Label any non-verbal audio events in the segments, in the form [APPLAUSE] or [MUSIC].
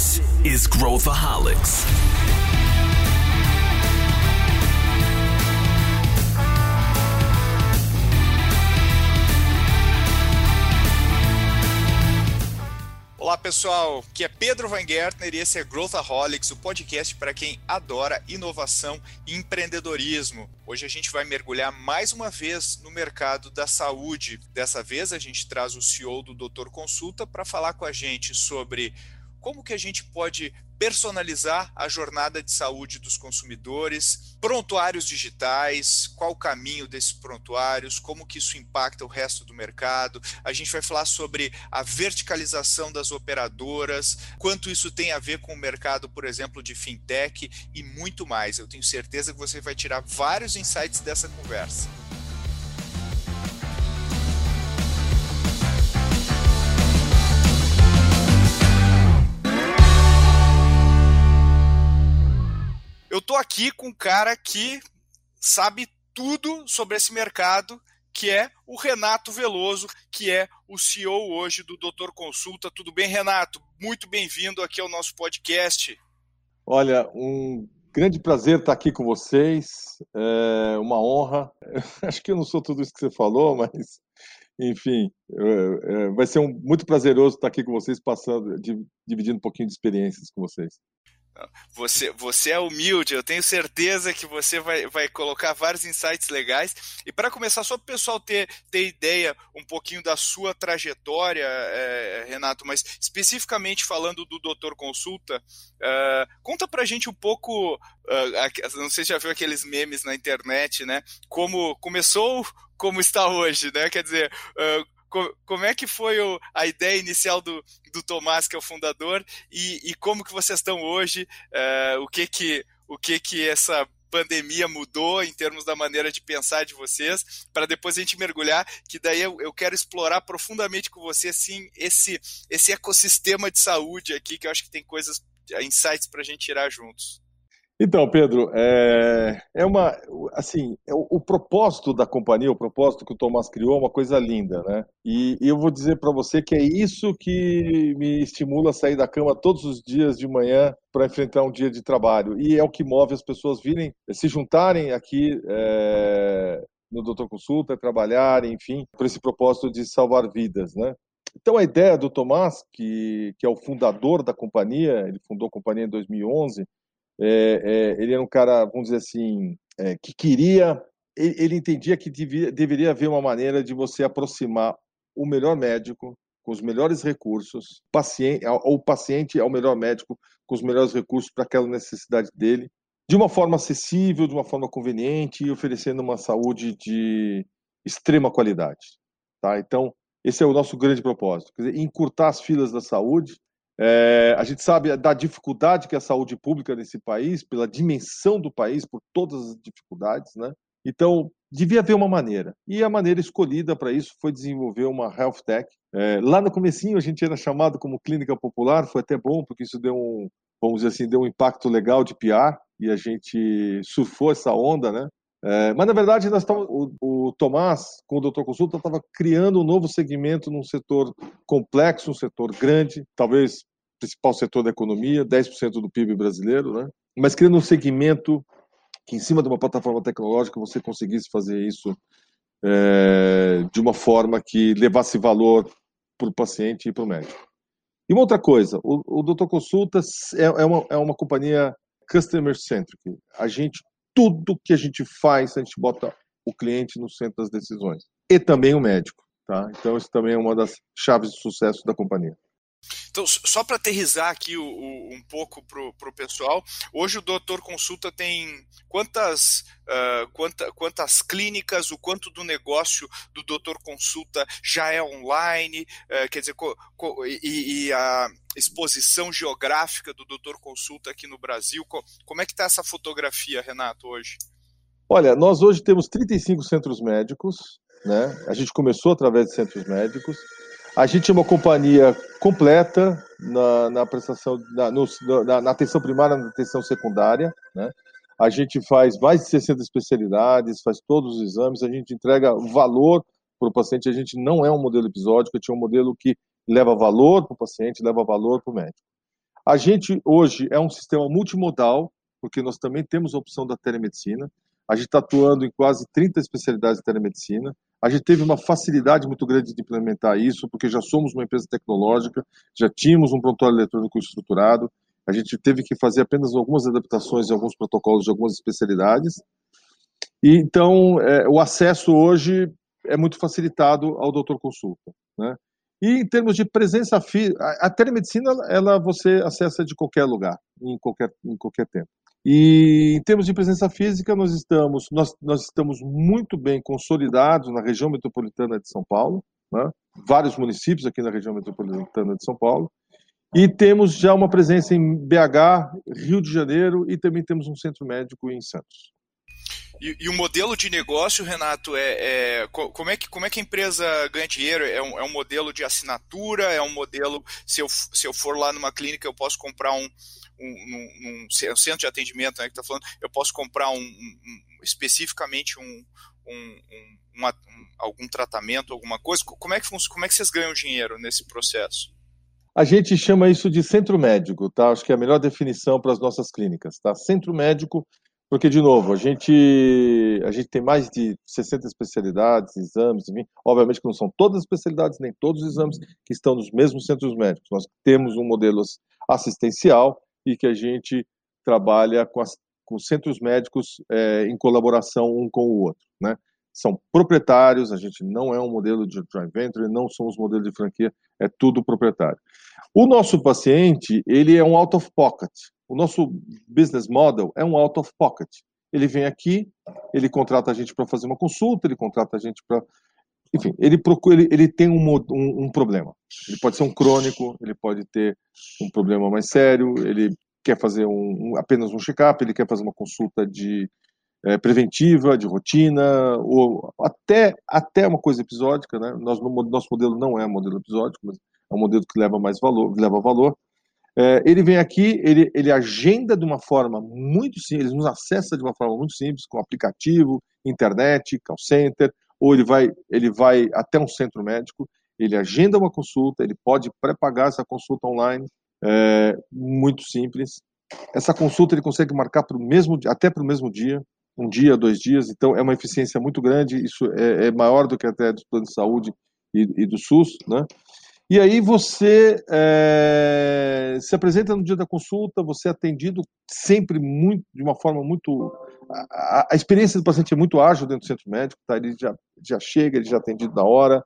This is Growthaholics. Olá pessoal, aqui é Pedro Van Gertner e esse é Growthaholics, o podcast para quem adora inovação e empreendedorismo. Hoje a gente vai mergulhar mais uma vez no mercado da saúde. Dessa vez a gente traz o CEO do Doutor Consulta para falar com a gente sobre como que a gente pode personalizar a jornada de saúde dos consumidores, prontuários digitais, qual o caminho desses prontuários, como que isso impacta o resto do mercado. A gente vai falar sobre a verticalização das operadoras, quanto isso tem a ver com o mercado, por exemplo, de fintech e muito mais. Eu tenho certeza que você vai tirar vários insights dessa conversa. Tô aqui com um cara que sabe tudo sobre esse mercado, que é o Renato Veloso, que é o CEO hoje do Doutor Consulta. Tudo bem, Renato? Muito bem-vindo aqui ao nosso podcast. Olha, um grande prazer estar aqui com vocês, é uma honra. [LAUGHS] Acho que eu não sou tudo isso que você falou, mas enfim, é, vai ser um, muito prazeroso estar aqui com vocês, passando, dividindo um pouquinho de experiências com vocês. Você, você é humilde, eu tenho certeza que você vai, vai colocar vários insights legais. E para começar, só para o pessoal ter, ter ideia um pouquinho da sua trajetória, é, Renato, mas especificamente falando do Doutor Consulta, uh, conta para a gente um pouco, uh, não sei se já viu aqueles memes na internet, né? Como começou, como está hoje, né? Quer dizer. Como é que foi o, a ideia inicial do, do Tomás, que é o fundador, e, e como que vocês estão hoje, uh, o que que o que que essa pandemia mudou em termos da maneira de pensar de vocês, para depois a gente mergulhar, que daí eu, eu, quero explorar profundamente com você, sim, esse, esse ecossistema de saúde aqui, que eu acho que tem coisas, insights para a gente tirar juntos. Então, Pedro, é, é uma, assim, é o, o, propósito da companhia, o propósito que o Tomás criou é uma coisa linda, né? E, e eu vou dizer para você que é isso que me estimula a sair da cama todos os dias de manhã para enfrentar um dia de trabalho. E é o que move as pessoas virem, se juntarem aqui é, no Doutor Consulta, trabalharem, enfim, por esse propósito de salvar vidas, né? Então, a ideia do Tomás, que, que é o fundador da companhia, ele fundou a companhia em 2011, é, é, ele era um cara, vamos dizer assim, é, que queria, ele, ele entendia que devia, deveria haver uma maneira de você aproximar o melhor médico com os melhores recursos, paciente, ou o paciente ao melhor médico com os melhores recursos para aquela necessidade dele, de uma forma acessível, de uma forma conveniente e oferecendo uma saúde de extrema qualidade. Tá? Então, esse é o nosso grande propósito, quer dizer, encurtar as filas da saúde é, a gente sabe da dificuldade que é a saúde pública nesse país, pela dimensão do país, por todas as dificuldades, né? Então, devia haver uma maneira. E a maneira escolhida para isso foi desenvolver uma health tech. É, lá no comecinho a gente era chamado como clínica popular, foi até bom, porque isso deu um, vamos dizer assim, deu um impacto legal de PR, e a gente surfou essa onda, né? É, mas na verdade nós tava, o, o, Tomás, com o Doutor Consulta, estava criando um novo segmento num setor complexo, um setor grande, talvez principal setor da economia, 10% do PIB brasileiro, né? mas criando um segmento que, em cima de uma plataforma tecnológica, você conseguisse fazer isso é, de uma forma que levasse valor para o paciente e para o médico. E uma outra coisa, o, o Doutor Consultas é, é, uma, é uma companhia customer-centric. A gente, tudo que a gente faz, a gente bota o cliente no centro das decisões. E também o médico. Tá? Então, isso também é uma das chaves de sucesso da companhia. Então, só para aterrizar aqui o, o, um pouco para o pessoal, hoje o Doutor Consulta tem quantas, uh, quanta, quantas clínicas, o quanto do negócio do Doutor Consulta já é online, uh, quer dizer, co, co, e, e, a exposição geográfica do Doutor Consulta aqui no Brasil, co, como é que está essa fotografia, Renato, hoje? Olha, nós hoje temos 35 centros médicos, né? A gente começou através de centros médicos. A gente é uma companhia completa na, na prestação, na, no, na, na, atenção primária, na atenção secundária, né? A gente faz mais de 60 especialidades, faz todos os exames, a gente entrega valor para o paciente. A gente não é um modelo episódico, a gente é um modelo que leva valor para o paciente, leva valor para o médico. A gente hoje é um sistema multimodal, porque nós também temos a opção da telemedicina. A gente está atuando em quase 30 especialidades de telemedicina. A gente teve uma facilidade muito grande de implementar isso, porque já somos uma empresa tecnológica, já tínhamos um prontuário eletrônico estruturado. A gente teve que fazer apenas algumas adaptações em alguns protocolos de algumas especialidades. E então, é, o acesso hoje é muito facilitado ao doutor consulta, né? E em termos de presença física, a telemedicina ela você acessa de qualquer lugar, em qualquer em qualquer tempo. E em termos de presença física, nós estamos, nós, nós estamos muito bem consolidados na região metropolitana de São Paulo, né? vários municípios aqui na região metropolitana de São Paulo, e temos já uma presença em BH, Rio de Janeiro e também temos um centro médico em Santos. E, e, o modelo de negócio, Renato, é, é, como, é que, como é que a empresa ganha dinheiro? É um, é um modelo de assinatura? É um modelo, se eu, se eu for lá numa clínica, eu posso comprar um, um, um, um centro de atendimento, né, que está falando, eu posso comprar um, especificamente um, uma, algum tratamento, alguma coisa. Como é, que, como é que vocês ganham dinheiro nesse processo? A gente chama isso de centro médico, tá? Acho que é a melhor definição para as nossas clínicas, tá? Centro médico porque, de novo, a gente, a gente tem mais de 60 especialidades, exames, enfim. Obviamente que não são todas as especialidades, nem todos os exames que estão nos mesmos centros médicos. Nós temos um modelo assistencial e que a gente trabalha com, as, com centros médicos é, em colaboração um com o outro. Né? São proprietários, a gente não é um modelo de joint venture, não somos modelo de franquia, é tudo proprietário. O nosso paciente, ele é um out of pocket, o nosso business model é um out of pocket. Ele vem aqui, ele contrata a gente para fazer uma consulta, ele contrata a gente para. Enfim, ele, procura, ele, ele tem um, um, um, problema. Ele pode ser um crônico, ele pode ter um problema mais sério, ele quer fazer um, apenas um check-up, ele quer fazer uma consulta de é, preventiva, de rotina, ou até, até uma coisa episódica. Né? Nós, no, nosso modelo não é um modelo episódico, mas é um modelo que leva mais valor, leva valor. É, ele vem aqui, ele, ele agenda de uma forma muito simples, ele nos acessa de uma forma muito simples, com aplicativo, internet, call center, ou ele vai, ele vai até um centro médico, ele agenda uma consulta, ele pode pré-pagar essa consulta online, é, muito simples. Essa consulta ele consegue marcar pro mesmo, até para o mesmo dia, um dia, dois dias, então é uma eficiência muito grande, isso é, é maior do que até do plano de saúde e, e do SUS, né? E aí você é, se apresenta no dia da consulta, você é atendido sempre muito, de uma forma muito. A, a, experiência do paciente é muito ágil dentro do centro médico, tá? ele já, já chega, ele já é atendido na hora,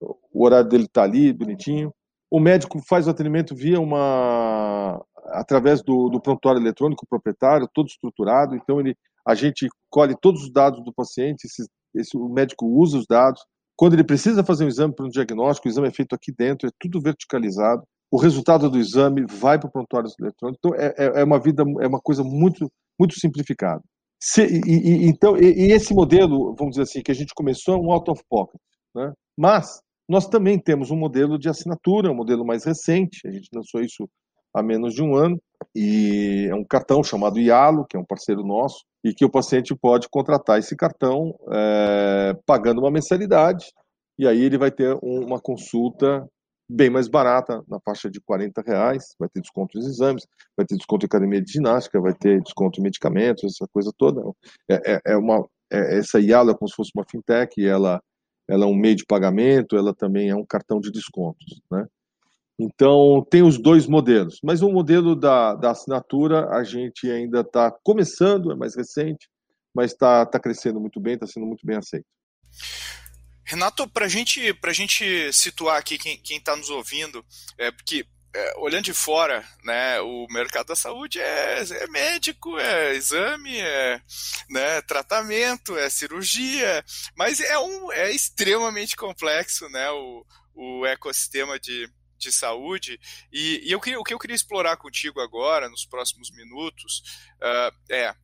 o horário dele está ali, bonitinho. O médico faz o atendimento via uma. através do, do prontuário eletrônico proprietário, todo estruturado, então ele, a gente colhe todos os dados do paciente, esse, esse, o médico usa os dados, quando ele precisa fazer um exame para um diagnóstico, o exame é feito aqui dentro, é tudo verticalizado. O resultado do exame vai para o prontuário eletrônico. Então, é, é, é uma vida, é uma coisa muito, muito simplificada. Se, e, e, então, e, e, esse modelo, vamos dizer assim, que a gente começou é um out of pocket, né? Mas nós também temos um modelo de assinatura, um modelo mais recente. A gente lançou isso há menos de um ano e é um cartão chamado Ialo, que é um parceiro nosso, e que o paciente pode contratar esse cartão é, pagando uma mensalidade, e aí ele vai ter uma consulta bem mais barata, na faixa de 40 reais, vai ter desconto nos exames, vai ter desconto em academia de ginástica, vai ter desconto em medicamentos, essa coisa toda. É, é, é uma, é, essa IALO é como se fosse uma fintech, ela, ela é um meio de pagamento, ela também é um cartão de descontos, né? Então, tem os dois modelos. Mas o modelo da, da assinatura, a gente ainda está começando, é mais recente, mas está tá crescendo muito bem, está sendo muito bem aceito. Renato, para gente, a gente situar aqui quem está nos ouvindo, é porque é, olhando de fora, né, o mercado da saúde é, é médico, é exame, é né, tratamento, é cirurgia, mas é, um, é extremamente complexo né, o, o ecossistema de, de saúde. E, e eu queria, o que eu queria explorar contigo agora, nos próximos minutos, uh, é,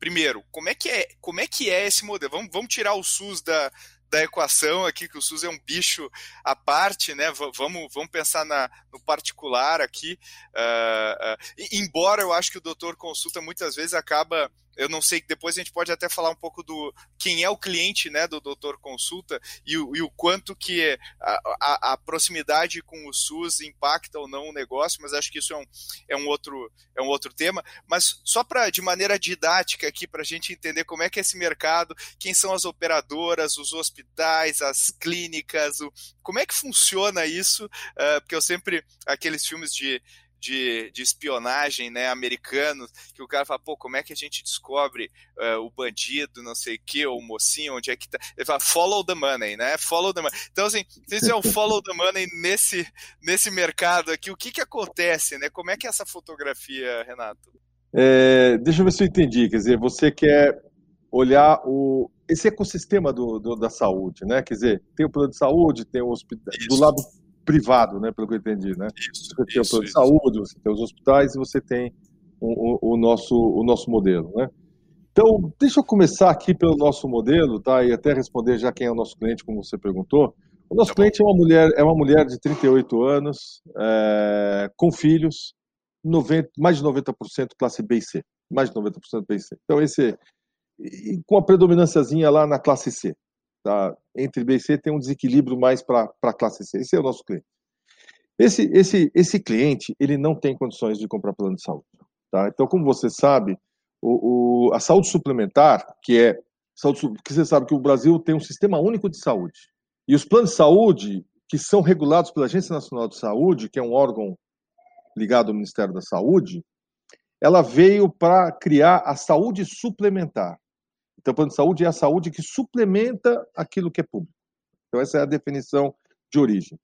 primeiro, como é que é, como é, que é esse modelo? Vamos, vamos tirar o SUS da, da equação aqui, que o SUS é um bicho à parte, né? Vamos, vamos pensar na, no particular aqui. Uh, uh, embora eu acho que o doutor consulta muitas vezes acaba eu não sei, depois a gente pode até falar um pouco do quem é o cliente né, do Doutor Consulta e o, e o quanto que a, a, a, proximidade com o SUS impacta ou não o negócio, mas acho que isso é um, é um, outro, é um outro tema. Mas só para, de maneira didática aqui, para a gente entender como é que é esse mercado, quem são as operadoras, os hospitais, as clínicas, o, como é que funciona isso, uh, porque eu sempre, aqueles filmes de de, de espionagem né, americanos, que o cara fala, pô, como é que a gente descobre uh, o bandido, não sei o que, ou o mocinho, onde é que tá? Ele fala, follow the money, né? Follow the money. Então, assim, se é o follow the money nesse, nesse mercado aqui, o que que acontece, né? Como é que é essa fotografia, Renato? É, deixa eu ver se eu entendi, quer dizer, você quer olhar o, esse ecossistema do, do, da saúde, né? Quer dizer, tem o plano de saúde, tem o hospital, do lado privado, né, pelo que eu entendi, né? Isso, você tem isso, o plano de saúde, você tem os hospitais e você tem o, o, o, nosso, o nosso modelo, né? Então, deixa eu começar aqui pelo nosso modelo, tá? E até responder já quem é o nosso cliente, como você perguntou. O nosso tá cliente é uma mulher, é uma mulher de 38 anos, é, com filhos, 90, mais de 90% classe B e C, mais de 90% B e C. Então esse e com a predominânciazinha lá na classe C, Tá? Entre B e C tem um desequilíbrio mais para a classe C. Esse é o nosso cliente. Esse, esse, esse cliente ele não tem condições de comprar plano de saúde. Tá? Então, como você sabe, o, o, a saúde suplementar, que é saúde, que você sabe que o Brasil tem um sistema único de saúde. E os planos de saúde, que são regulados pela Agência Nacional de Saúde, que é um órgão ligado ao Ministério da Saúde, ela veio para criar a saúde suplementar. Então, o plano de saúde é a saúde que suplementa aquilo que é público. Então, essa é a definição de origem.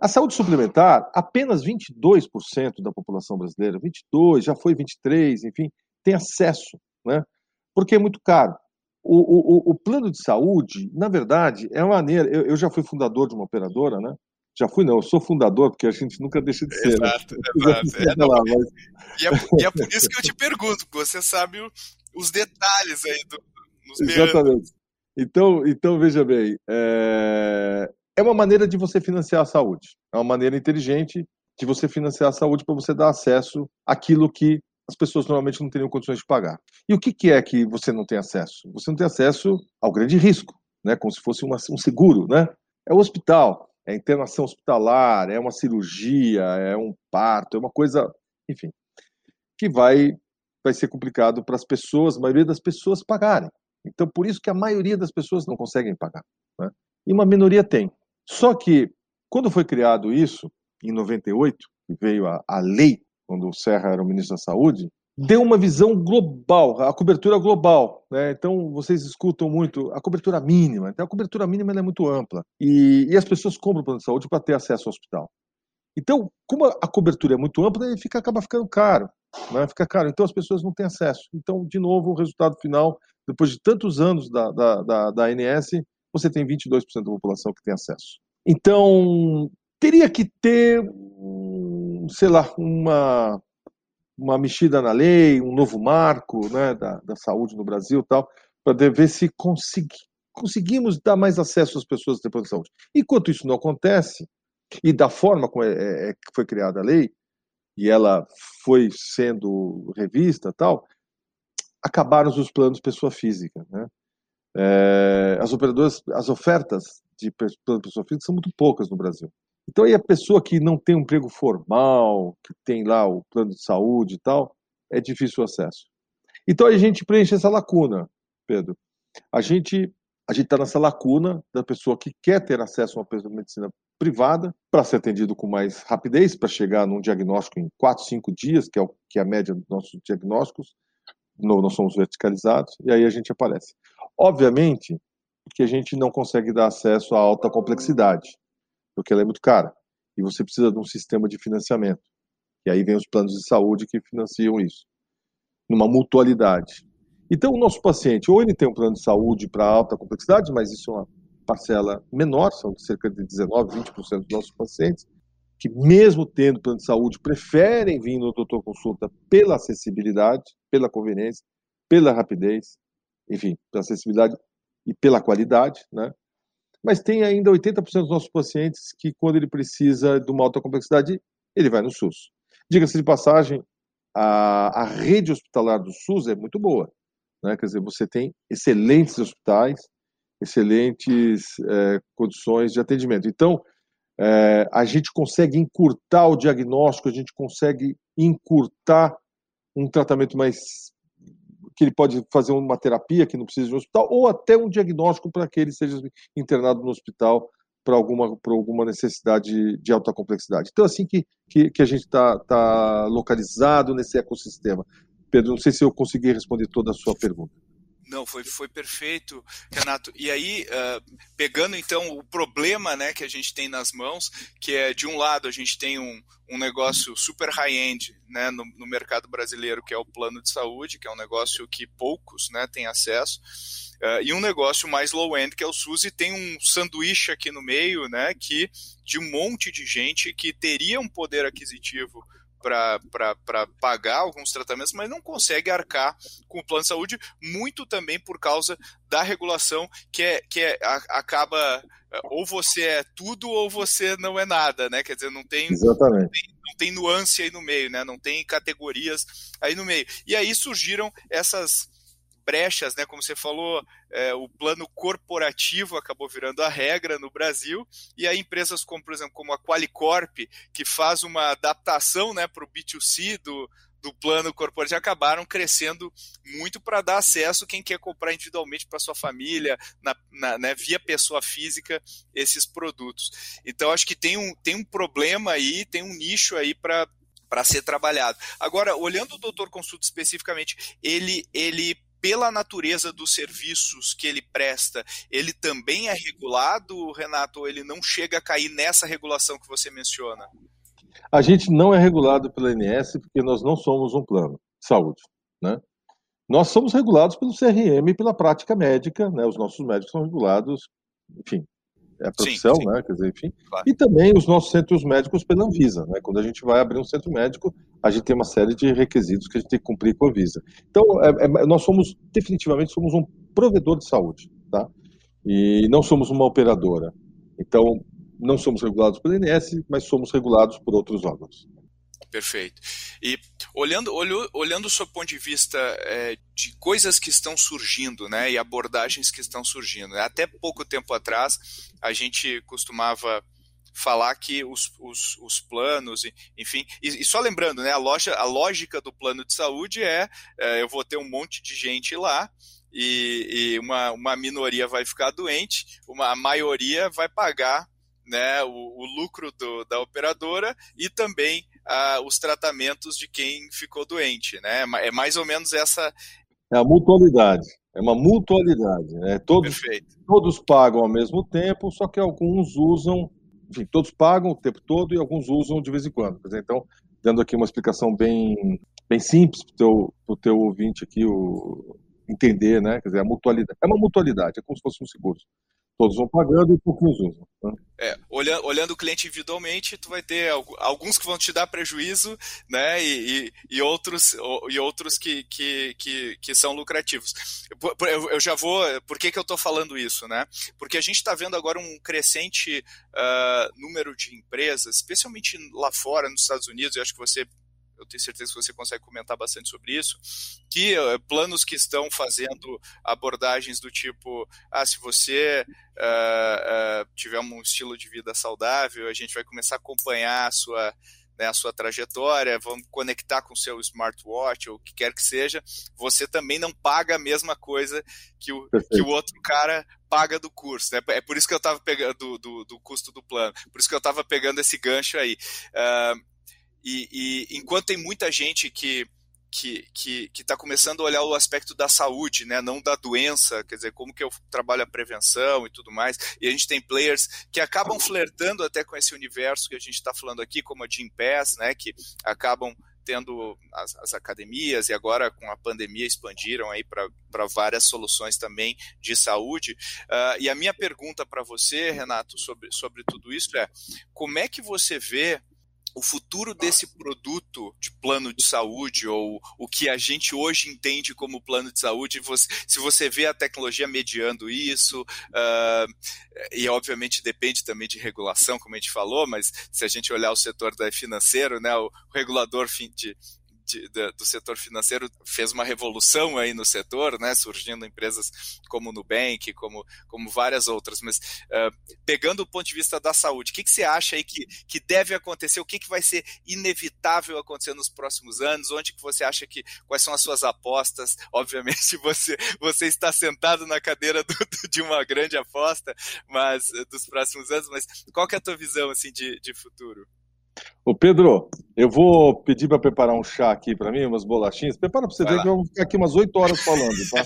A saúde suplementar, apenas 22% da população brasileira, 22, já foi 23, enfim, tem acesso, né? Porque é muito caro. O, o, o plano de saúde, na verdade, é uma maneira. Eu, eu, já fui fundador de uma operadora, né? Já fui, não, eu sou fundador, porque a gente nunca deixa de ser. Exato, né? exato. É, não, lá, mas... e, é, e, é, por isso que eu te pergunto, porque você sabe os detalhes aí do, nos Exatamente. Então, então, veja bem, é... é uma maneira de você financiar a saúde. É uma maneira inteligente de você financiar a saúde para você dar acesso àquilo que as pessoas normalmente não teriam condições de pagar. E o que, que é que você não tem acesso? Você não tem acesso ao grande risco, né? como se fosse uma, um seguro. Né? É o hospital, é internação hospitalar, é uma cirurgia, é um parto, é uma coisa, enfim, que vai, vai ser complicado para as pessoas, a maioria das pessoas pagarem. Então, por isso que a maioria das pessoas não conseguem pagar. Né? E uma minoria tem. Só que, quando foi criado isso, em 98, que veio a, a lei, quando o Serra era o ministro da Saúde, deu uma visão global, a cobertura global. Né? Então, vocês escutam muito a cobertura mínima. Então, a cobertura mínima é muito ampla. E, e as pessoas compram o plano de saúde para ter acesso ao hospital. Então, como a cobertura é muito ampla, ele fica, acaba ficando caro. Né? Fica caro. Então, as pessoas não têm acesso. Então, de novo, o resultado final depois de tantos anos da, da, da, da ANS, você tem 22% da população que tem acesso. Então, teria que ter, sei lá, uma, uma mexida na lei, um novo marco né, da, da saúde no Brasil tal, para ver se consegui, conseguimos dar mais acesso às pessoas depois da saúde. Enquanto isso não acontece, e da forma como é, é, é foi criada a lei, e ela foi sendo revista tal, acabaram os planos pessoa física. Né? É, as operadoras, as ofertas de plano pessoa física são muito poucas no Brasil. Então aí a pessoa que não tem um emprego formal, que tem lá o plano de saúde e tal, é difícil o acesso. Então a gente preenche essa lacuna, Pedro. A gente a gente está nessa lacuna da pessoa que quer ter acesso a uma medicina privada para ser atendido com mais rapidez, para chegar num diagnóstico em 4, 5 dias, que é, o, que é a média dos nossos diagnósticos, novo, nós somos verticalizados, e aí a gente aparece. Obviamente que a gente não consegue dar acesso à alta complexidade, porque ela é muito cara, e você precisa de um sistema de financiamento. E aí vem os planos de saúde que financiam isso, numa mutualidade. Então, o nosso paciente, ou ele tem um plano de saúde para alta complexidade, mas isso é uma parcela menor, são cerca de 19, 20% dos nossos pacientes, que mesmo tendo plano de saúde, preferem vir no doutor consulta pela acessibilidade, pela conveniência, pela rapidez, enfim, pela acessibilidade e pela qualidade, né? Mas tem ainda 80% dos nossos pacientes que, quando ele precisa de uma alta complexidade, ele vai no SUS. Diga-se de passagem, a, a rede hospitalar do SUS é muito boa. né? Quer dizer, você tem excelentes hospitais, excelentes é, condições de atendimento. Então, é, a gente consegue encurtar o diagnóstico, a gente consegue encurtar um tratamento mais que ele pode fazer uma terapia que não precisa de um hospital ou até um diagnóstico para que ele seja internado no hospital para alguma, para alguma necessidade de alta complexidade. Então, assim que, que, que a gente está tá localizado nesse ecossistema. Pedro, não sei se eu consegui responder toda a sua pergunta. Não, foi, foi perfeito, Renato. E aí, uh, pegando então o problema né, que a gente tem nas mãos, que é de um lado a gente tem um, um negócio super high-end né, no, no, mercado brasileiro, que é o plano de saúde, que é um negócio que poucos né, têm acesso, uh, e um negócio mais low-end, que é o SUS, e tem um sanduíche aqui no meio, né, que de um monte de gente que teria um poder aquisitivo para pagar alguns tratamentos, mas não consegue arcar com o plano de saúde, muito também por causa da regulação que, é, que é, a, acaba ou você é tudo ou você não é nada, né? Quer dizer, não tem, não tem, não tem nuance aí no meio, né? Não tem categorias aí no meio. E aí surgiram essas brechas, né? Como você falou, é, o plano corporativo acabou virando a regra no Brasil, e aí empresas como, por exemplo, como a Qualicorp, que faz uma adaptação né, para o B2C do, do plano corporativo acabaram crescendo muito para dar acesso quem quer comprar individualmente para sua família, na, na, né, via pessoa física, esses produtos. Então, acho que tem um, tem um problema aí, tem um nicho aí para ser trabalhado. Agora, olhando o doutor Consulta especificamente, ele, ele pela natureza dos serviços que ele presta, ele também é regulado, Renato, ou ele não chega a cair nessa regulação que você menciona? A gente não é regulado pela ANS porque nós não somos um plano de saúde, né? Nós somos regulados pelo CRM e pela prática médica, né? Os nossos médicos são regulados, enfim, é a profissão, sim, sim. né? Quer dizer, enfim. Claro. E também os nossos centros médicos pela Anvisa, né? Quando a gente vai abrir um centro médico, a gente tem uma série de requisitos que a gente tem que cumprir com a Anvisa. Então, é, é, nós somos, definitivamente, somos um provedor de saúde, tá? E não somos uma operadora. Então, não somos regulados pela INS, mas somos regulados por outros órgãos. Perfeito. E olhando, olho, olhando do seu ponto de vista é, de coisas que estão surgindo, né, e abordagens que estão surgindo. Né? Até pouco tempo atrás, a gente costumava falar que os, os, os planos, enfim, e, e, só lembrando, né, a, loja, a lógica do plano de saúde é, é eu vou ter um monte de gente lá, e, e, uma, uma minoria vai ficar doente, uma, a maioria vai pagar né, o, o lucro do, da operadora e também uh, os tratamentos de quem ficou doente. Né? É mais ou menos essa. É a mutualidade. É uma mutualidade. Né? Todos, todos pagam ao mesmo tempo, só que alguns usam. Enfim, todos pagam o tempo todo e alguns usam de vez em quando. Então, dando aqui uma explicação bem, bem simples para o teu, pro teu ouvinte aqui o, entender, né? Quer dizer, a mutualidade. É uma mutualidade, é como se fosse um seguro todos vão pagando e pouquinhos usam. Né? É, olhando, olhando o cliente individualmente, tu vai ter alguns que vão te dar prejuízo, né, e, e, e outros, e outros que, que, que, que são lucrativos. Eu, eu, já vou, por que, que eu estou falando isso, né? Porque a gente está vendo agora um crescente uh, número de empresas, especialmente lá fora, nos Estados Unidos, eu acho que você eu tenho certeza que você consegue comentar bastante sobre isso, que uh, planos que estão fazendo abordagens do tipo, ah, se você uh, uh, tiver um estilo de vida saudável, a gente vai começar a acompanhar a sua né, a sua trajetória, vamos conectar com o seu smartwatch ou o que quer que seja, você também não paga a mesma coisa que o, que o outro cara paga do curso. Né? É por isso que eu estava pegando do, do, do, custo do plano, por isso que eu estava pegando esse gancho aí. Uh, e, e enquanto tem muita gente que que que está começando a olhar o aspecto da saúde, né, não da doença, quer dizer, como que eu trabalho a prevenção e tudo mais. E a gente tem players que acabam flertando até com esse universo que a gente está falando aqui, como a Jim Pass, né, que acabam tendo as, as, academias e agora com a pandemia expandiram aí para várias soluções também de saúde. Uh, e a minha pergunta para você, Renato, sobre, sobre tudo isso é como é que você vê o futuro desse produto de plano de saúde, ou o que a gente hoje entende como plano de saúde, você, se você vê a tecnologia mediando isso, uh, e obviamente depende também de regulação, como a gente falou, mas se a gente olhar o setor financeiro, né, o regulador de, de, de, do setor financeiro fez uma revolução aí no setor, né, surgindo empresas como o Nubank, como, como várias outras, mas uh, pegando o ponto de vista da saúde, o que, que você acha aí que, que deve acontecer, o que, que vai ser inevitável acontecer nos próximos anos, onde que você acha que, quais são as suas apostas, obviamente [LAUGHS] você, você está sentado na cadeira do, de uma grande aposta, mas dos próximos anos, mas qual que é a tua visão, assim, de, de futuro? Ô Pedro, eu vou pedir para preparar um chá aqui para mim, umas bolachinhas. Prepara para você Vai ver lá. que eu vou ficar aqui umas 8 horas falando, tá?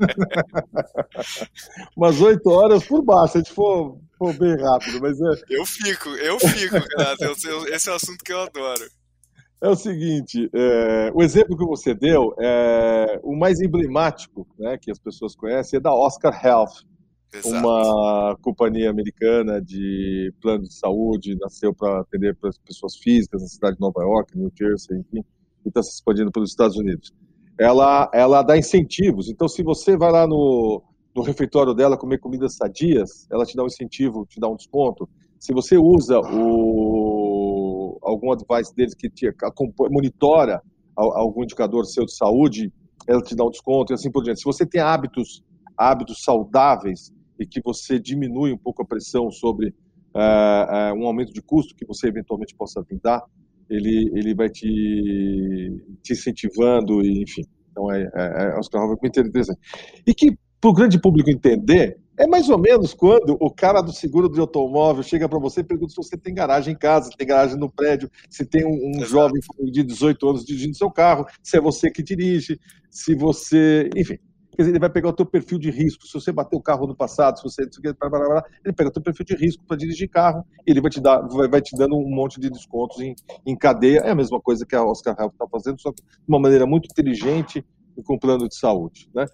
[LAUGHS] umas 8 horas por baixo, se a gente for, for bem rápido. Mas é... Eu fico, eu fico, Renato. Esse é o assunto que eu adoro. É o seguinte, é, o exemplo que você deu, é, o mais emblemático né, que as pessoas conhecem é da Oscar Health, Exato. uma companhia americana de plano de saúde, nasceu para atender para as pessoas físicas na cidade de Nova York, New Jersey, enfim, e está se expandindo pelos Estados Unidos. Ela, ela dá incentivos, então se você vai lá no, no refeitório dela comer comidas sadias, ela te dá um incentivo, te dá um desconto. Se você usa o, algum device deles que te monitora algum indicador seu de saúde, ela te dá um desconto e assim por diante. Se você tem hábitos hábitos saudáveis, e que você diminui um pouco a pressão sobre uh, uh, um aumento de custo que você eventualmente possa dar, ele, ele vai te, te incentivando, e, enfim. Então, é, é, é Oscar Roberts muito interessante. E que, para o grande público entender, é mais ou menos quando o cara do seguro de automóvel chega para você e pergunta se você tem garagem em casa, se tem garagem no prédio, se tem um, um jovem de 18 anos dirigindo seu carro, se é você que dirige, se você. Enfim, Quer dizer, ele vai pegar o teu perfil de risco. Se você bateu o carro no passado, se você ele pega o teu perfil de risco para dirigir carro, ele vai te dar, vai, vai, te dando um monte de descontos em, em cadeia. É a mesma coisa que a Oscar Health está fazendo, só que de uma maneira muito inteligente e com plano de saúde, né?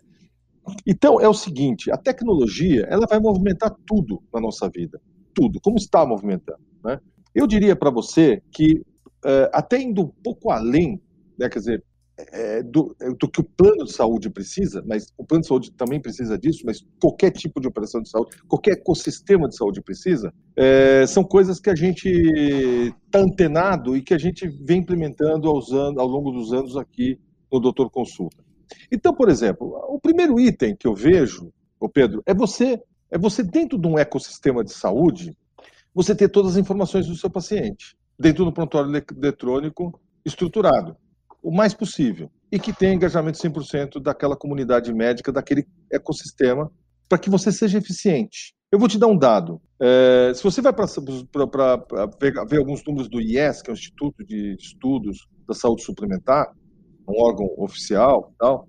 Então é o seguinte, a tecnologia ela vai movimentar tudo na nossa vida, tudo, como está movimentando, né? Eu diria para você que uh, até indo um pouco além, né, quer dizer, é, do, é, do, que o plano de saúde precisa, mas o plano de saúde também precisa disso, mas qualquer tipo de operação de saúde, qualquer ecossistema de saúde precisa, é, são coisas que a gente está antenado e que a gente vem implementando aos anos, ao longo dos anos aqui no Doutor Consulta. Então, por exemplo, o primeiro item que eu vejo, o Pedro, é você, é você dentro de um ecossistema de saúde, você ter todas as informações do seu paciente dentro do prontuário eletrônico estruturado o mais possível e que tenha engajamento 100% daquela comunidade médica, daquele ecossistema, para que você seja eficiente. Eu vou te dar um dado. É, se você vai para ver, alguns números do IES, que é o Instituto de Estudos da Saúde Suplementar, um órgão oficial, tal,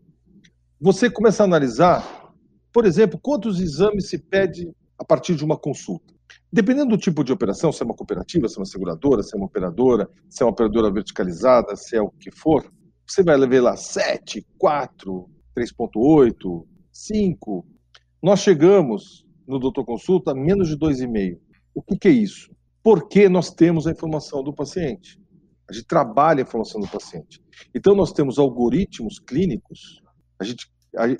você começa a analisar, por exemplo, quantos exames se pede a partir de uma consulta. Dependendo do tipo de operação, se é uma cooperativa, se é uma seguradora, se é uma operadora, se é uma operadora verticalizada, se é o que for, você vai ver lá 7, 4, 3.8, 5. Nós chegamos no Doutor Consulta a menos de 2,5. O que, que é isso? Porque nós temos a informação do paciente. A gente trabalha a informação do paciente. Então, nós temos algoritmos clínicos a gente,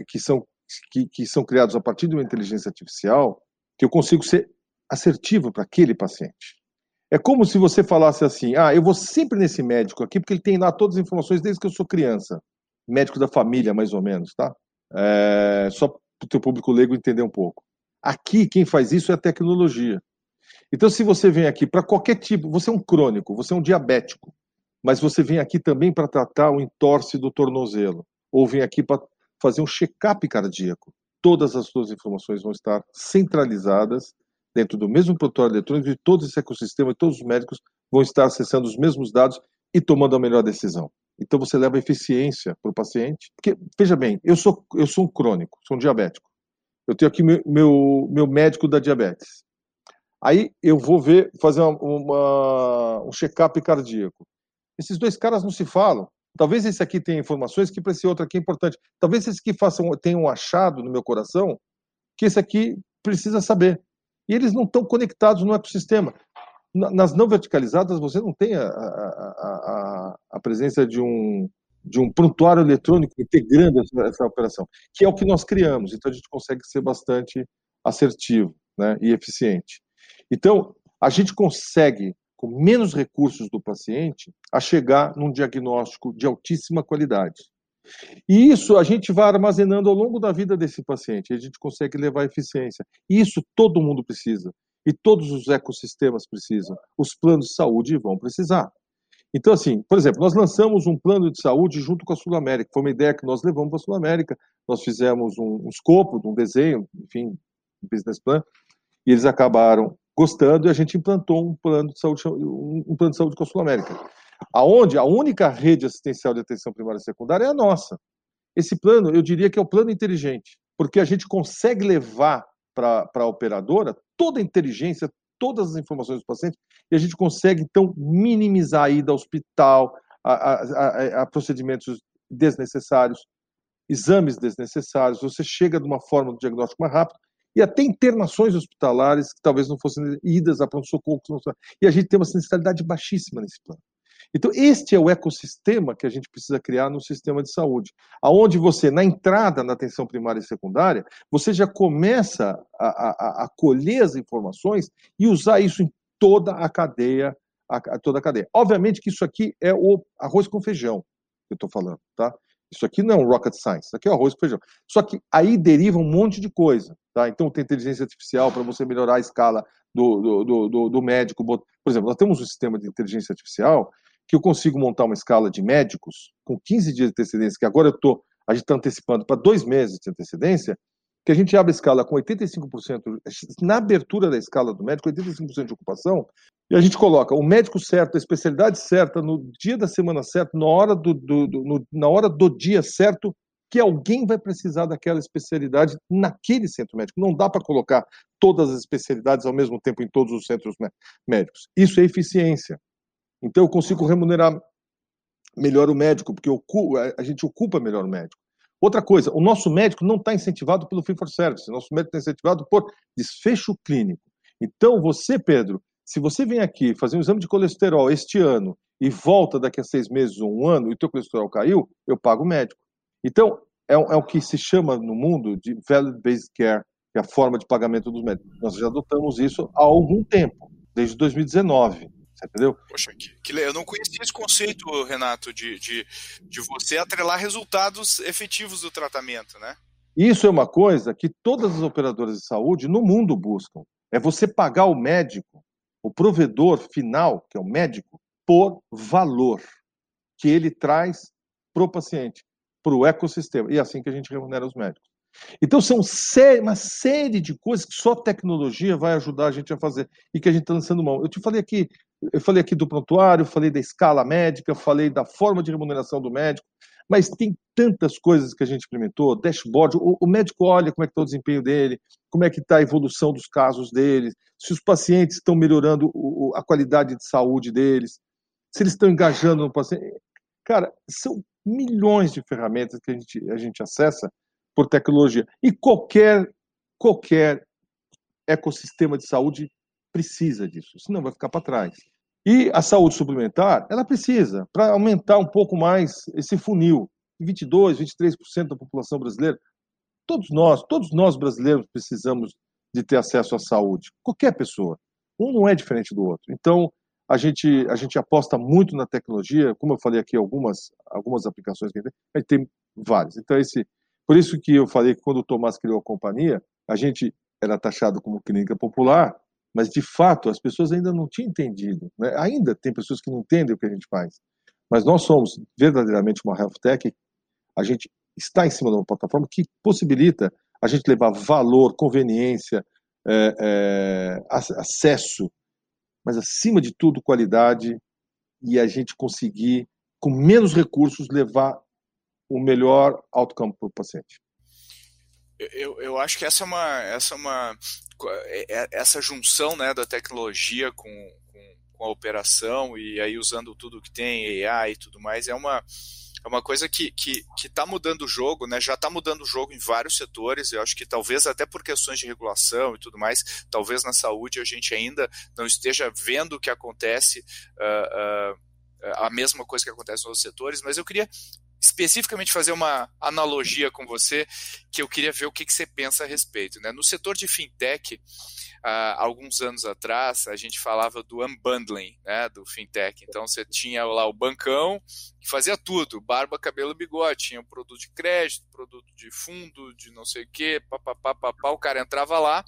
que, são, que, que são criados a partir de uma inteligência artificial que eu consigo ser assertivo para aquele paciente. É como se você falasse assim: ah, eu vou sempre nesse médico aqui, porque ele tem lá todas as informações desde que eu sou criança. Médico da família, mais ou menos, tá? É, só para o teu público leigo entender um pouco. Aqui, quem faz isso é a tecnologia. Então, se você vem aqui para qualquer tipo, você é um crônico, você é um diabético, mas você vem aqui também para tratar o entorse do tornozelo, ou vem aqui para fazer um check-up cardíaco, todas as suas informações vão estar centralizadas dentro do mesmo prontuário eletrônico e todo esse ecossistema, todos os médicos vão estar acessando os mesmos dados e tomando a melhor decisão. Então você leva eficiência para o paciente. Porque, veja bem, eu sou, eu sou um crônico, sou um diabético. Eu tenho aqui meu, meu, meu médico da diabetes. Aí eu vou ver, fazer uma, uma, um check-up cardíaco. Esses dois caras não se falam. Talvez esse aqui tenha informações que para esse outro aqui é importante. Talvez esse aqui faça um, tenha um achado no meu coração que esse aqui precisa saber e eles não estão conectados no ecossistema. Nas não verticalizadas, você não tem a, a, a, a presença de um, de um prontuário eletrônico integrando essa, essa, operação, que é o que nós criamos. Então, a gente consegue ser bastante assertivo né, e eficiente. Então, a gente consegue com menos recursos do paciente, a chegar num diagnóstico de altíssima qualidade. E isso a gente vai armazenando ao longo da vida desse paciente, a gente consegue levar eficiência. E isso todo mundo precisa. E todos os ecossistemas precisam. Os planos de saúde vão precisar. Então, assim, por exemplo, nós lançamos um plano de saúde junto com a Sul América. Foi uma ideia que nós levamos para a Sul América. Nós fizemos um, um escopo, um desenho, enfim, um business plan, e eles acabaram gostando e a gente implantou um plano de saúde, um plano de saúde com a Sul América. Aonde a única rede assistencial de atenção primária e secundária é a nossa. Esse plano, eu diria que é o plano inteligente, porque a gente consegue levar para a operadora toda a inteligência, todas as informações dos pacientes, e a gente consegue, então, minimizar a ida ao hospital, a, a, a, a procedimentos desnecessários, exames desnecessários, você chega de uma forma do diagnóstico mais rápido, e até internações hospitalares que talvez não fossem idas a pronto-socorro. E a gente tem uma sensibilidade baixíssima nesse plano. Então, este é o ecossistema que a gente precisa criar no sistema de saúde, aonde você, na entrada na atenção primária e secundária, você já começa a, a, a colher as informações e usar isso em toda a cadeia, a, toda a cadeia. Obviamente que isso aqui é o arroz com feijão que eu estou falando, tá? Isso aqui não é um rocket science, isso aqui é arroz com feijão. Só que aí deriva um monte de coisa, tá? Então tem inteligência artificial para você melhorar a escala do, do, do, do, médico. Por exemplo, nós temos um sistema de inteligência artificial que eu consigo montar uma escala de médicos com 15 dias de antecedência, que agora eu tô, a gente está antecipando para dois meses de antecedência, que a gente abre a escala com 85%, na abertura da escala do médico, 85% de ocupação, e a gente coloca o médico certo, a especialidade certa, no dia da semana certa, na hora do, do, do no, na hora do dia certo, que alguém vai precisar daquela especialidade naquele centro médico. Não dá para colocar todas as especialidades ao mesmo tempo em todos os centros médicos. Isso é eficiência. Então eu consigo remunerar melhor o médico, porque a gente ocupa melhor o médico. Outra coisa, o nosso médico não está incentivado pelo fee for service, o nosso médico está incentivado por desfecho clínico. Então você, Pedro, se você vem aqui fazer um exame de colesterol este ano e volta daqui a seis meses ou um ano e o teu colesterol caiu, eu pago o médico. Então, é, é o que se chama no mundo de value-based care, que é a forma de pagamento dos médicos. Nós já adotamos isso há algum tempo, desde 2019. Você entendeu? Poxa, que, que, eu não conhecia esse conceito, Renato, de, de, de você atrelar resultados efetivos do tratamento, né? Isso é uma coisa que todas as operadoras de saúde no mundo buscam. É você pagar o médico, o provedor final, que é o médico, por valor que ele traz para o paciente, para o ecossistema. E é assim que a gente remunera os médicos. Então, são uma série de coisas que só tecnologia vai ajudar a gente a fazer e que a gente está lançando mão. Eu te falei aqui eu falei aqui do prontuário, falei da escala médica, falei da forma de remuneração do médico, mas tem tantas coisas que a gente implementou, dashboard, o, o médico olha como é que está o desempenho dele, como é que está a evolução dos casos dele, se os pacientes estão melhorando o, a qualidade de saúde deles, se eles estão engajando no paciente. Cara, são milhões de ferramentas que a gente, a gente acessa por tecnologia. E qualquer, qualquer ecossistema de saúde precisa disso, senão vai ficar para trás. E a saúde suplementar, ela precisa, para aumentar um pouco mais esse funil, 22, 23% da população brasileira, todos nós, todos nós brasileiros precisamos de ter acesso à saúde, qualquer pessoa. Um não é diferente do outro. Então, a gente, a gente aposta muito na tecnologia, como eu falei aqui, algumas, algumas aplicações que a gente tem, tem várias. Então, esse, por isso que eu falei que quando o Tomás criou a companhia, a gente era taxado como clínica popular, mas de fato as pessoas ainda não tinham entendido. Né? Ainda tem pessoas que não entendem o que a gente faz. Mas nós somos verdadeiramente uma health tech. A gente está em cima de uma plataforma que possibilita a gente levar valor, conveniência, é, é, acesso, mas acima de tudo qualidade e a gente conseguir com menos recursos levar o melhor outcome para o paciente. Eu, eu acho que essa é uma, essa é uma essa junção né, da tecnologia com, com, com, a operação e aí usando tudo que tem, AI e tudo mais, é uma, é uma coisa que está que, que tá mudando o jogo, né? já está mudando o jogo em vários setores, eu acho que talvez até por questões de regulação e tudo mais, talvez na saúde a gente ainda não esteja vendo o que acontece, uh, uh, a mesma coisa que acontece nos outros setores, mas eu queria especificamente fazer uma analogia com você, que eu queria ver o que, que você pensa a respeito. Né? No setor de fintech, há alguns anos atrás, a gente falava do unbundling né, do fintech. Então você tinha lá o bancão que fazia tudo, barba, cabelo, bigode, tinha um produto de crédito, produto de fundo, de não sei o quê, papapá, papá, o cara entrava lá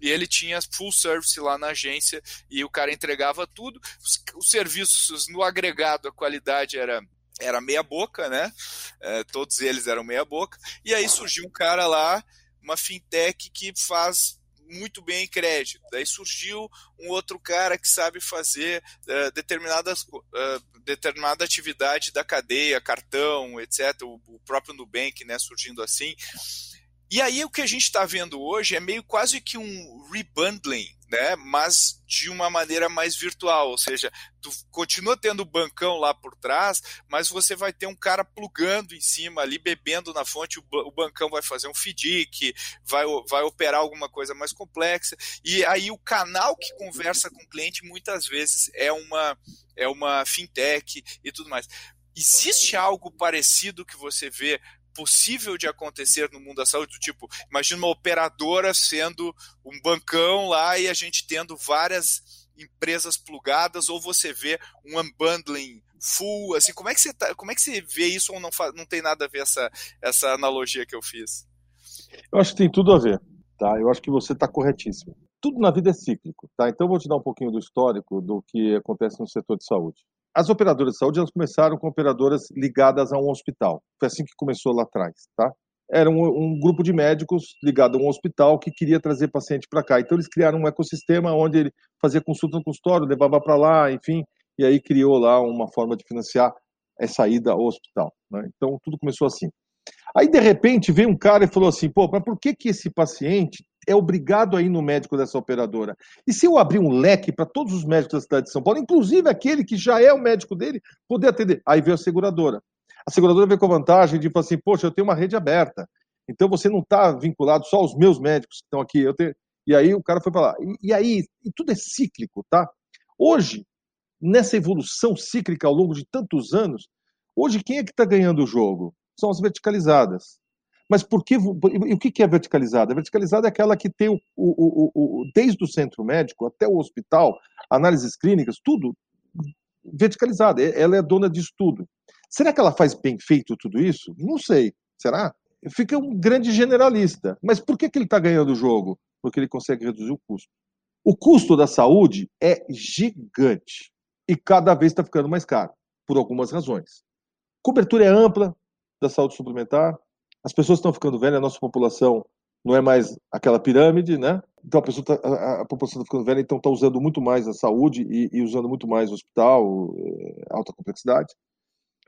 e ele tinha full service lá na agência e o cara entregava tudo. Os, os serviços no agregado, a qualidade era era meia boca, né? É, todos eles eram meia boca. E aí surgiu um cara lá, uma fintech que faz muito bem crédito. Daí surgiu um outro cara que sabe fazer uh, determinadas, uh, determinada atividade da cadeia, cartão, etc. O, o próprio Nubank, né, surgindo assim. E aí o que a gente está vendo hoje é meio quase que um rebundling, né? Mas de uma maneira mais virtual, ou seja, tu continua tendo o bancão lá por trás, mas você vai ter um cara plugando em cima ali, bebendo na fonte, o bancão vai fazer um FDIC, vai, vai operar alguma coisa mais complexa, e aí o canal que conversa com o cliente muitas vezes é uma, é uma fintech e tudo mais. Existe algo parecido que você vê possível de acontecer no mundo da saúde, do tipo, imagina uma operadora sendo um bancão lá e a gente tendo várias empresas plugadas, ou você vê um unbundling full, assim, como é que você, tá, como é que você vê isso ou não, não tem nada a ver essa, essa analogia que eu fiz? Eu acho que tem tudo a ver, tá? Eu acho que você está corretíssimo. Tudo na vida é cíclico, tá? Então eu vou te dar um pouquinho do histórico do que acontece no setor de saúde. As operadoras de saúde elas começaram com operadoras ligadas a um hospital. Foi assim que começou lá atrás, tá? Era um, um grupo de médicos ligado a um hospital que queria trazer paciente para cá. Então eles criaram um ecossistema onde ele fazia consulta no consultório, levava para lá, enfim, e aí criou lá uma forma de financiar essa ida ao hospital. Né? Então tudo começou assim. Aí de repente veio um cara e falou assim: pô, mas por que que esse paciente é obrigado a ir no médico dessa operadora. E se eu abrir um leque para todos os médicos da cidade de São Paulo, inclusive aquele que já é o médico dele, poder atender? Aí veio a seguradora. A seguradora veio com a vantagem de falar assim: poxa, eu tenho uma rede aberta. Então você não está vinculado só aos meus médicos que estão aqui. Eu tenho... E aí o cara foi lá. E, e aí, e tudo é cíclico, tá? Hoje, nessa evolução cíclica ao longo de tantos anos, hoje quem é que está ganhando o jogo? São as verticalizadas. Mas por que, e o que é verticalizada? A verticalizada é aquela que tem o, o, o, o, desde o centro médico até o hospital, análises clínicas, tudo verticalizada. Ela é dona de tudo. Será que ela faz bem feito tudo isso? Não sei. Será? Fica um grande generalista. Mas por que, que ele está ganhando o jogo? Porque ele consegue reduzir o custo. O custo da saúde é gigante e cada vez está ficando mais caro, por algumas razões. Cobertura é ampla da saúde suplementar, as pessoas estão ficando velhas, a nossa população não é mais aquela pirâmide, né? Então a, pessoa tá, a, a população está ficando velha, então está usando muito mais a saúde e, e usando muito mais o hospital, é, alta complexidade.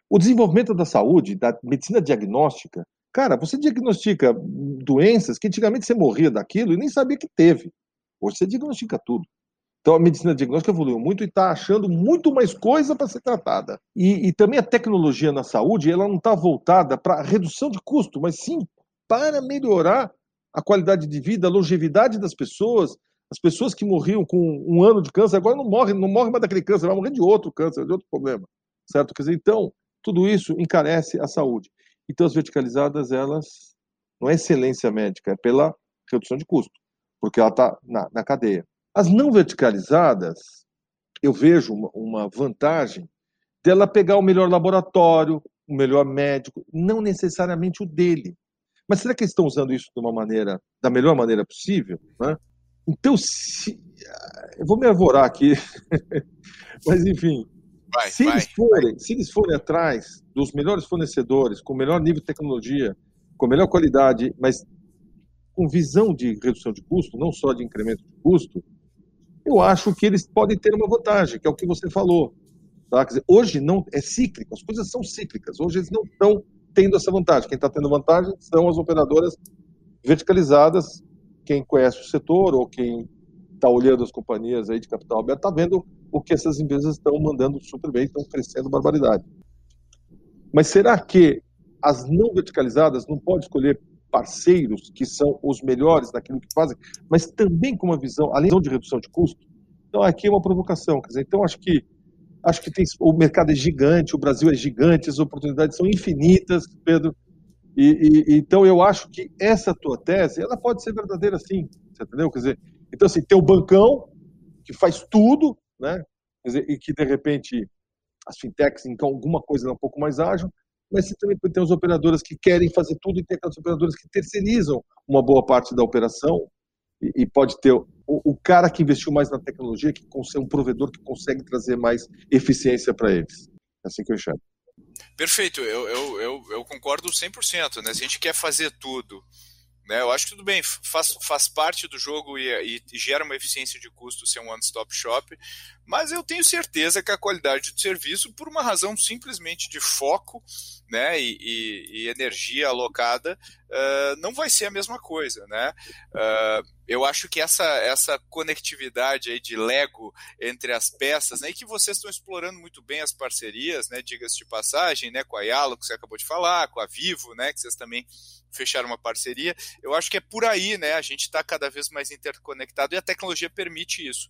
O desenvolvimento da saúde, da medicina diagnóstica, cara, você diagnostica doenças que antigamente você morria daquilo e nem sabia que teve. Hoje você diagnostica tudo. Então a medicina diagnóstica evoluiu muito e está achando muito mais coisa para ser tratada. E, e, também a tecnologia na saúde, ela não está voltada para redução de custo, mas sim para melhorar a qualidade de vida, a longevidade das pessoas. As pessoas que morriam com um ano de câncer agora não morrem, não morrem mais daquele câncer, vai morrer de outro câncer, de outro problema, certo? Quer dizer, então tudo isso encarece a saúde. Então as verticalizadas elas não é excelência médica, é pela redução de custo, porque ela está na, na cadeia. As não verticalizadas, eu vejo uma vantagem dela pegar o melhor laboratório, o melhor médico, não necessariamente o dele. Mas será que eles estão usando isso de uma maneira, da melhor maneira possível? Né? Então, se, eu vou me arvorar aqui, [LAUGHS] mas enfim, vai, se, vai, eles forem, vai. se eles forem atrás dos melhores fornecedores, com o melhor nível de tecnologia, com melhor qualidade, mas com visão de redução de custo, não só de incremento de custo, eu acho que eles podem ter uma vantagem, que é o que você falou. Tá? Dizer, hoje não é cíclico, as coisas são cíclicas. Hoje eles não estão tendo essa vantagem. Quem está tendo vantagem são as operadoras verticalizadas. Quem conhece o setor ou quem está olhando as companhias aí de capital aberto está vendo o que essas empresas estão mandando super bem, estão crescendo barbaridade. Mas será que as não verticalizadas não podem escolher parceiros que são os melhores naquilo que fazem, mas também com uma visão, além de redução de custo. Então, aqui é uma provocação. Quer dizer, então, acho que Acho que tem, o mercado é gigante, o Brasil é gigante, as oportunidades são infinitas, Pedro. E, e, então eu acho que essa tua tese, ela pode ser verdadeira sim, entendeu? Quer dizer, então assim, tem o bancão que faz tudo, né? Dizer, e que de repente as fintechs então alguma coisa é um pouco mais ágil, mas você também tem as operadoras que querem fazer tudo e tem aquelas operadoras que terceirizam uma boa parte da operação e, e pode ter o, o, cara que investiu mais na tecnologia, que consegue um provedor que consegue trazer mais eficiência para eles. É assim que eu enxergo. Perfeito, eu, eu, eu, eu concordo 100%. Né? Se a gente quer fazer tudo né, eu acho que tudo bem, faz, faz parte do jogo e, e, e gera uma eficiência de custo ser um one-stop shop, mas eu tenho certeza que a qualidade do serviço, por uma razão simplesmente de foco né, e, e energia alocada, uh, não vai ser a mesma coisa. Né? Uh, eu acho que essa, essa conectividade aí de Lego entre as peças, né, e que vocês estão explorando muito bem as parcerias, né, diga-se de passagem, né, com a Yalo, que você acabou de falar, com a Vivo, né, que vocês também fechar uma parceria. Eu acho que é por aí, né? A gente está cada vez mais interconectado e a tecnologia permite isso.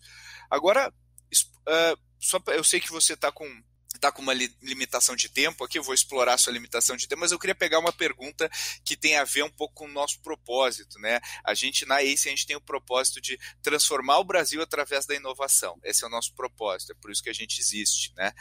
Agora, uh, só eu sei que você está com está com uma li limitação de tempo aqui, eu vou explorar sua limitação de tempo, mas eu queria pegar uma pergunta que tem a ver um pouco com o nosso propósito, né? A gente, na ACE, a gente tem o propósito de transformar o Brasil através da inovação. Esse é o nosso propósito, é por isso que a gente existe, né?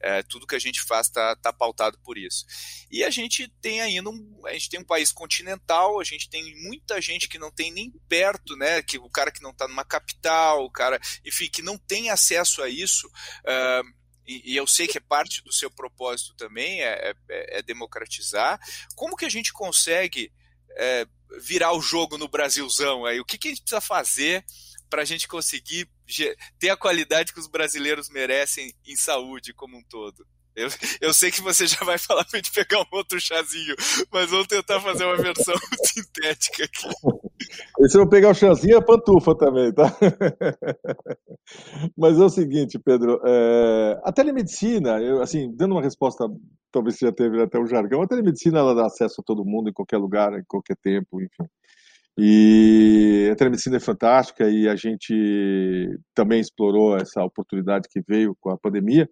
É, tudo que a gente faz está tá pautado por isso. E a gente tem ainda um, a gente tem um país continental, a gente tem muita gente que não tem nem perto, né? Que o cara que não está numa capital, o cara, enfim, que não tem acesso a isso. Uh, e, e, eu sei que é parte do seu propósito também é, é, é democratizar. Como que a gente consegue é, virar o jogo no Brasilzão? Aí? O que, que a gente precisa fazer para a gente conseguir ter a qualidade que os brasileiros merecem em saúde como um todo? Eu, eu sei que você já vai falar para gente pegar um outro chazinho, mas vamos tentar fazer uma versão [LAUGHS] sintética aqui. E se eu pegar o chazinho, é pantufa também, tá? [LAUGHS] Mas é o seguinte, Pedro, é... a telemedicina, eu, assim, dando uma resposta, talvez você já teve até o jargão, a telemedicina ela dá acesso a todo mundo, em qualquer lugar, em qualquer tempo, enfim. E a telemedicina é fantástica e a gente também explorou essa oportunidade que veio com a pandemia,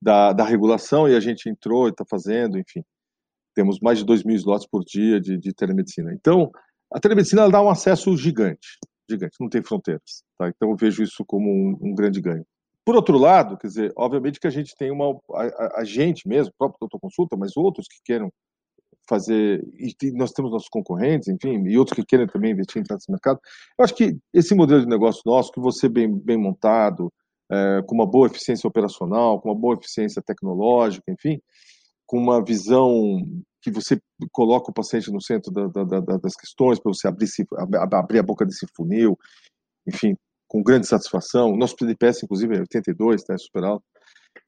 da, da regulação e a gente entrou e está fazendo, enfim. Temos mais de 2 mil slots por dia de, de telemedicina. Então, a telemedicina dá um acesso gigante, gigante, não tem fronteiras. Tá? Então, eu vejo isso como um, um, grande ganho. Por outro lado, quer dizer, obviamente que a gente tem uma. A, a, gente mesmo, próprio doutor consulta, mas outros que queiram fazer. E nós temos nossos concorrentes, enfim, e outros que querem também investir nesse mercado. Eu acho que esse modelo de negócio nosso, que você bem, bem montado, é, com uma boa eficiência operacional, com uma boa eficiência tecnológica, enfim, com uma visão que você coloca o paciente no centro da, da, da, das questões, para você abrir, abrir a boca desse funil, enfim, com grande satisfação. Nosso PDPS, inclusive, é 82, está é super alto.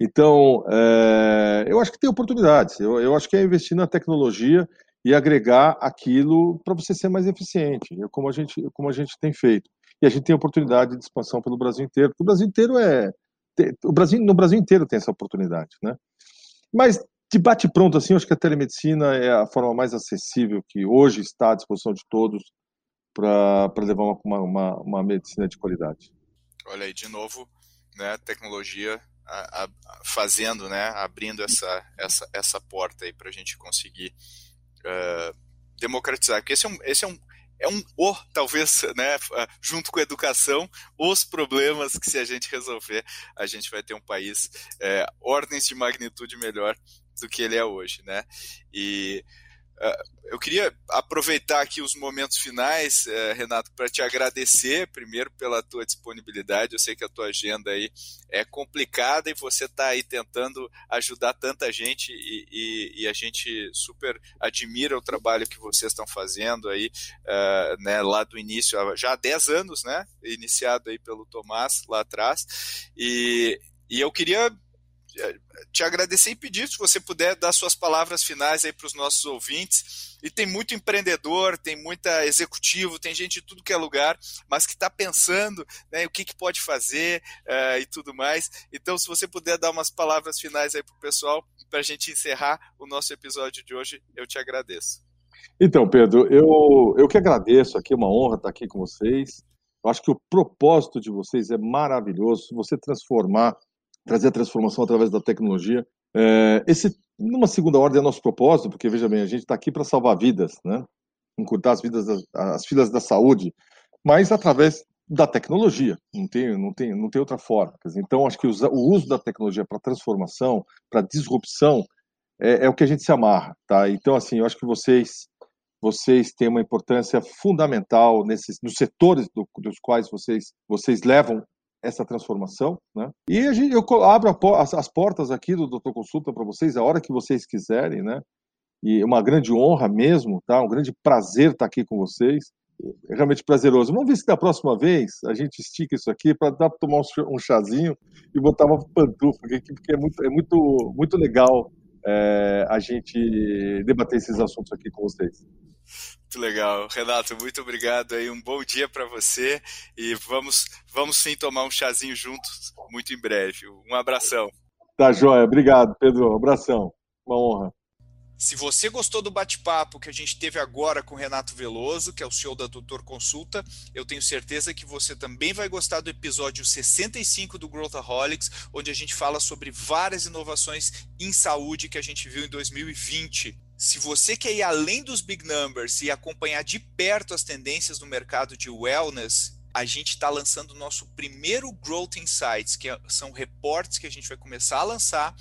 Então, é, eu acho que tem oportunidades. Eu, eu acho que é investir na tecnologia e agregar aquilo para você ser mais eficiente, como a gente, como a gente tem feito e a gente tem oportunidade de expansão pelo Brasil inteiro. O Brasil inteiro é o Brasil no Brasil inteiro tem essa oportunidade, né? Mas de bate pronto assim, eu acho que a telemedicina é a forma mais acessível que hoje está à disposição de todos para levar uma, uma, uma, medicina de qualidade. Olha aí de novo, né? Tecnologia a, a, fazendo, né? Abrindo essa essa essa porta aí para a gente conseguir uh, democratizar, porque esse é um, esse é um é um o, talvez, né, junto com a educação, os problemas que se a gente resolver, a gente vai ter um país é, ordens de magnitude melhor do que ele é hoje, né? E eu queria aproveitar aqui os momentos finais, eh, Renato, para te agradecer, primeiro pela tua disponibilidade. Eu sei que a tua agenda aí é complicada e você está aí tentando ajudar tanta gente e, e, e, a gente super admira o trabalho que vocês estão fazendo aí, uh, né, lá do início, já há 10 anos, né, iniciado aí pelo Tomás lá atrás. E, e eu queria te agradecer e pedir se você puder dar suas palavras finais aí para os nossos ouvintes. E tem muito empreendedor, tem muita executivo, tem gente de tudo que é lugar, mas que está pensando né, o que, que pode fazer uh, e tudo mais. Então, se você puder dar umas palavras finais aí para o pessoal, para a gente encerrar o nosso episódio de hoje, eu te agradeço. Então, Pedro, eu, eu que agradeço aqui, é uma honra estar aqui com vocês. Eu acho que o propósito de vocês é maravilhoso. Se você transformar trazer a transformação através da tecnologia. É, esse, numa segunda ordem, é nosso propósito, porque, veja bem, a gente está aqui para salvar vidas, né? encurtar as, vidas, as filas da saúde, mas através da tecnologia, não tem, não tem, não tem outra forma. Então, acho que o uso da tecnologia para transformação, para disrupção, é, é, o que a gente se amarra, tá? Então, assim, eu acho que vocês vocês têm uma importância fundamental nesses nos setores do, dos quais vocês vocês levam essa transformação, né? E a gente, eu abro a, as, as, portas aqui do Doutor Consulta para vocês a hora que vocês quiserem, né? E é uma grande honra mesmo, tá? Um grande prazer estar aqui com vocês é realmente prazeroso. Vamos ver se da próxima vez a gente estica isso aqui para tomar um chazinho e botar uma pantufa aqui, porque é muito, é muito, muito legal é, a gente debater esses assuntos aqui com vocês. Muito legal. Renato, muito obrigado aí. Um bom dia para você e vamos, vamos sim tomar um chazinho juntos muito em breve. Um abração. Tá joia. Obrigado, Pedro. Um abração. Uma honra. Se você gostou do bate-papo que a gente teve agora com o Renato Veloso, que é o CEO da Doutor Consulta, eu tenho certeza que você também vai gostar do episódio 65 do Growthaholics, onde a gente fala sobre várias inovações em saúde que a gente viu em 2020. Se você quer ir além dos big numbers e acompanhar de perto as tendências no mercado de wellness, a gente está lançando o nosso primeiro Growth Insights, que é, são reportes que a gente vai começar a lançar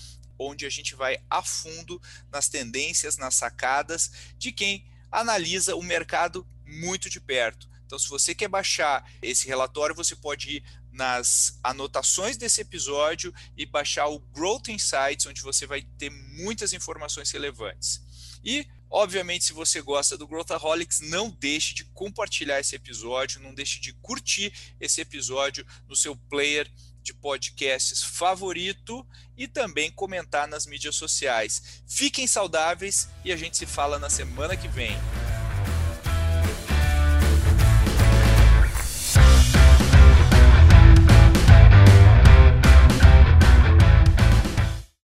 onde a gente vai a fundo nas tendências, nas sacadas de quem analisa o mercado muito de perto. Então, se você quer baixar esse relatório, você pode ir nas anotações desse episódio e baixar o Growth Insights, onde você vai ter muitas informações relevantes. E, obviamente, se você gosta do Growthaholics, não deixe de compartilhar esse episódio, não deixe de curtir esse episódio no seu player de podcasts favorito e também comentar nas mídias sociais. Fiquem saudáveis e a gente se fala na semana que vem.